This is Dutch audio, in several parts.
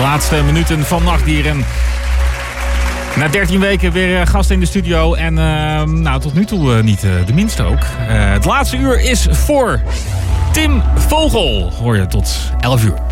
Laatste minuten van Nachtdieren. Na 13 weken weer gast in de studio. En uh, nou, tot nu toe uh, niet uh, de minste ook. het laatste uur is voor Tim Vogel. Hoor je tot 11 uur.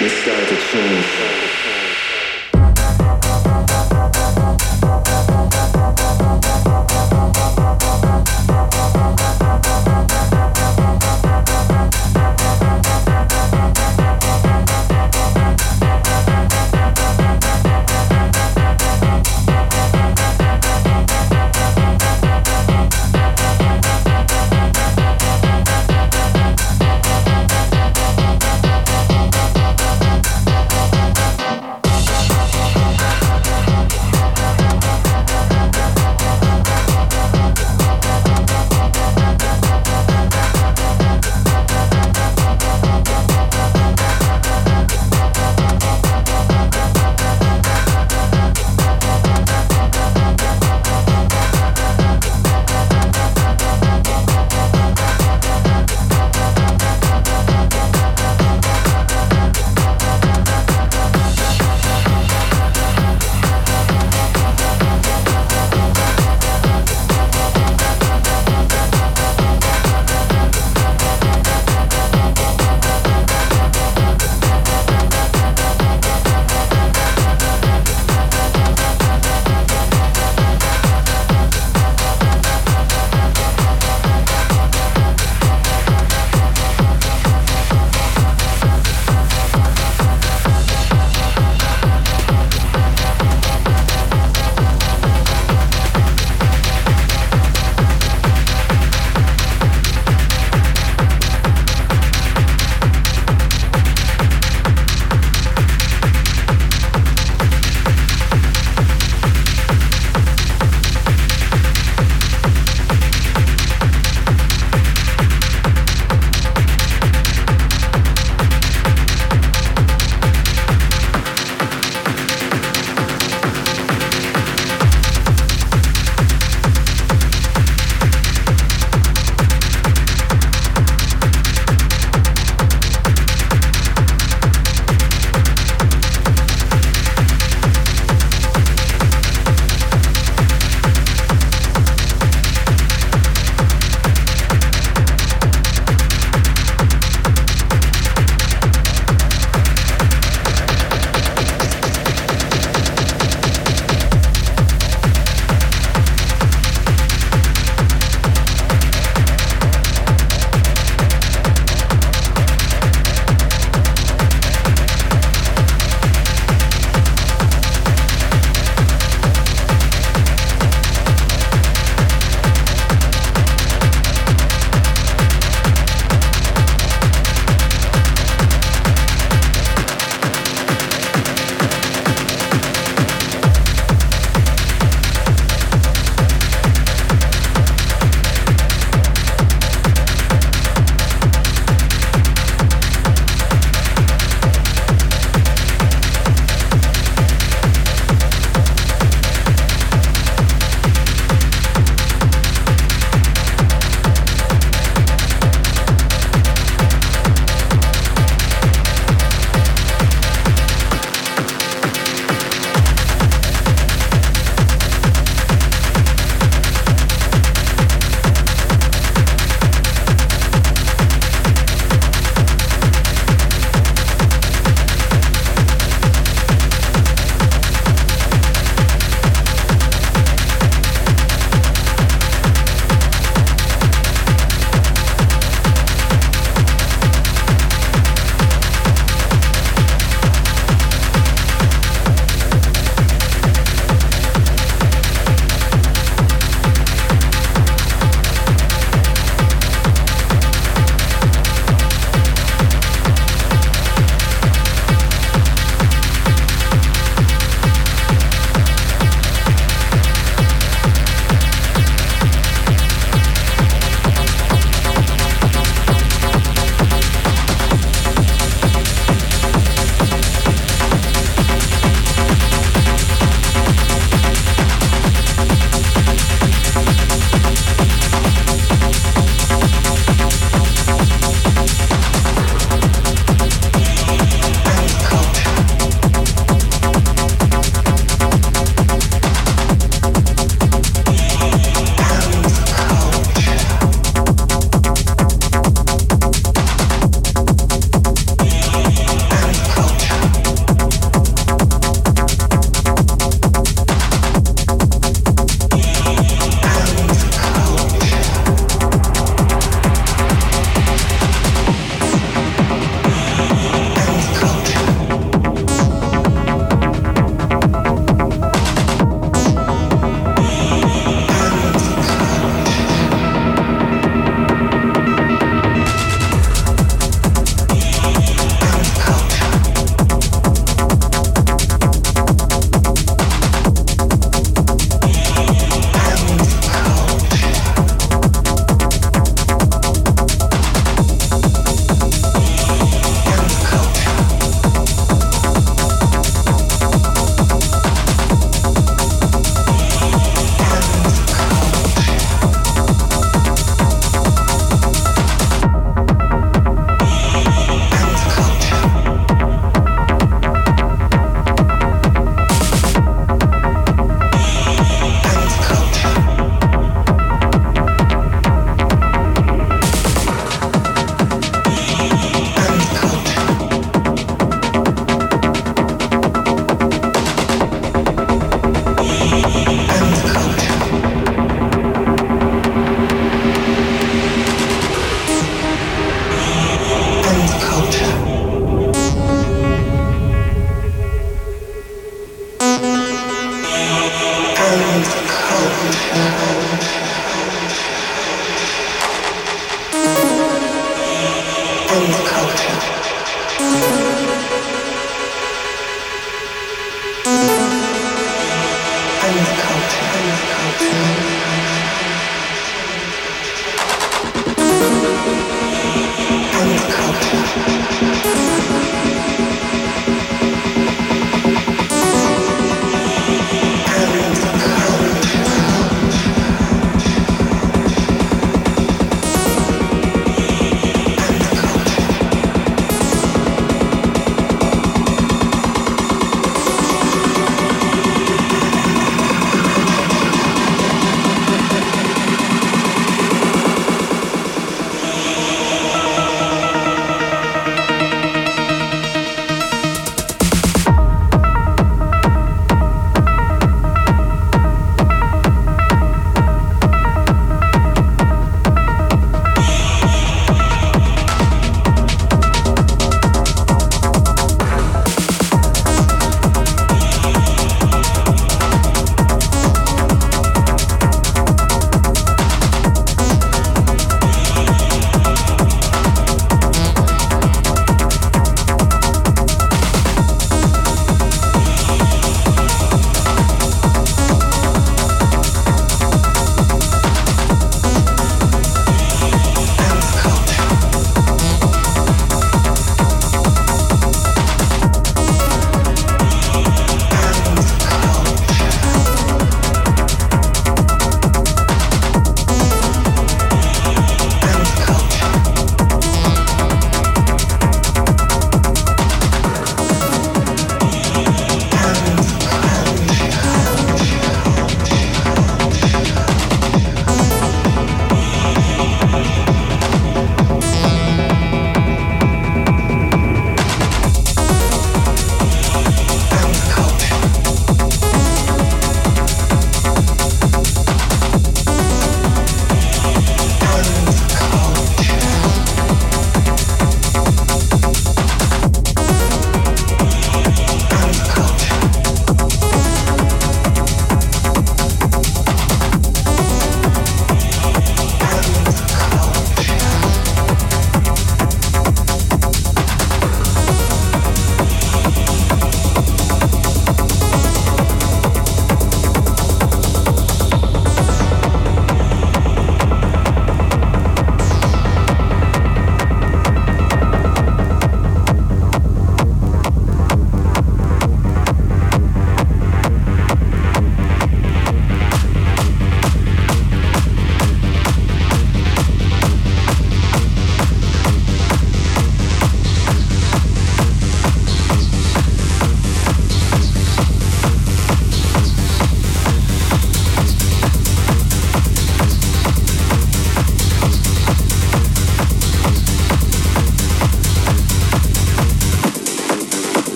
We start to change.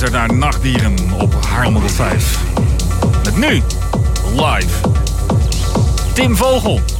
Luistert naar Nachtdieren op Haarlem 5. Met nu, live, Tim Vogel.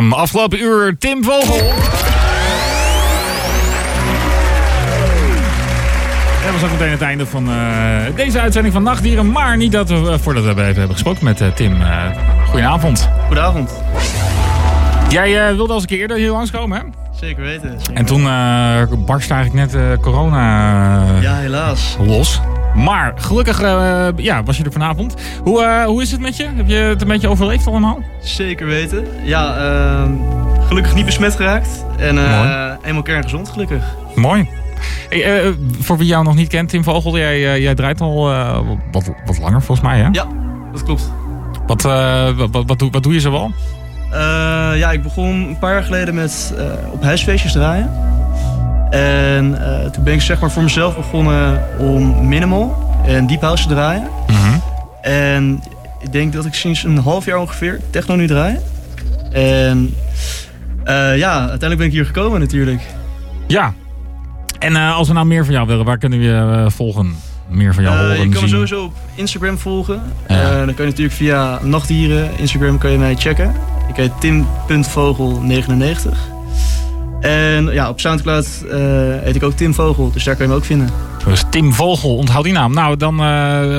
Hem afgelopen uur Tim Vogel. Dat was ook meteen het einde van uh, deze uitzending van Nachtdieren. Maar niet dat we, uh, voordat we even hebben gesproken met uh, Tim. goedenavond. Goedenavond. Jij wilde al eens een keer eerder hier langskomen, hè? Zeker weten. Zeker en toen barstte eigenlijk net corona ja, helaas. los. Maar gelukkig ja, was je er vanavond. Hoe, hoe is het met je? Heb je het een beetje overleefd allemaal? Zeker weten. Ja, ehm, gelukkig niet besmet geraakt. En helemaal kerngezond, gelukkig. Mooi. Hey, voor wie jou nog niet kent, Tim Vogel, jij, jij draait al wat, wat langer volgens mij, hè? Ja, dat klopt. Wat, wat, wat, doe, wat doe je zoal? ja, ik begon een paar jaar geleden met op huisfeestjes draaien. En toen ben ik zeg maar voor mezelf begonnen om minimal en deep house te draaien. -hmm. En ik denk dat ik sinds een half jaar ongeveer techno nu draai. En ja, uiteindelijk ben ik hier gekomen natuurlijk. Ja, en uh, als we nou meer van jou willen, waar kunnen we je volgen? Meer van jou horen, Je kan zien? me sowieso op Instagram volgen. Ja. dan kan je natuurlijk via Nachtdieren Instagram kan je mij checken. Ik heet tim.vogel99. En ja, op Soundcloud heet ik ook Tim Vogel, dus daar kan je me ook vinden. Dus Tim Vogel, onthoud die naam. Nou, dan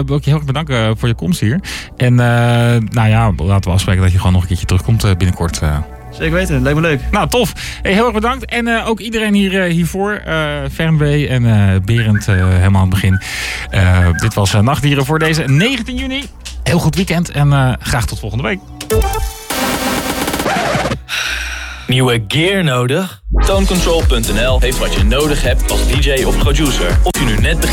wil ik je heel erg bedanken voor je komst hier. En nou ja, laten we afspreken dat je gewoon nog een keertje terugkomt binnenkort. Zeker weten, lijkt me leuk. Nou, tof. Hey, heel erg bedankt. En uh, ook iedereen hier, uh, hiervoor. Uh, Fernwee en Berend helemaal aan het begin. dit was Nachtdieren voor deze 19 juni. Heel goed weekend en graag tot volgende week. Nieuwe gear nodig? Tonecontrol.nl heeft wat je nodig hebt als DJ of producer. Of je nu net begint.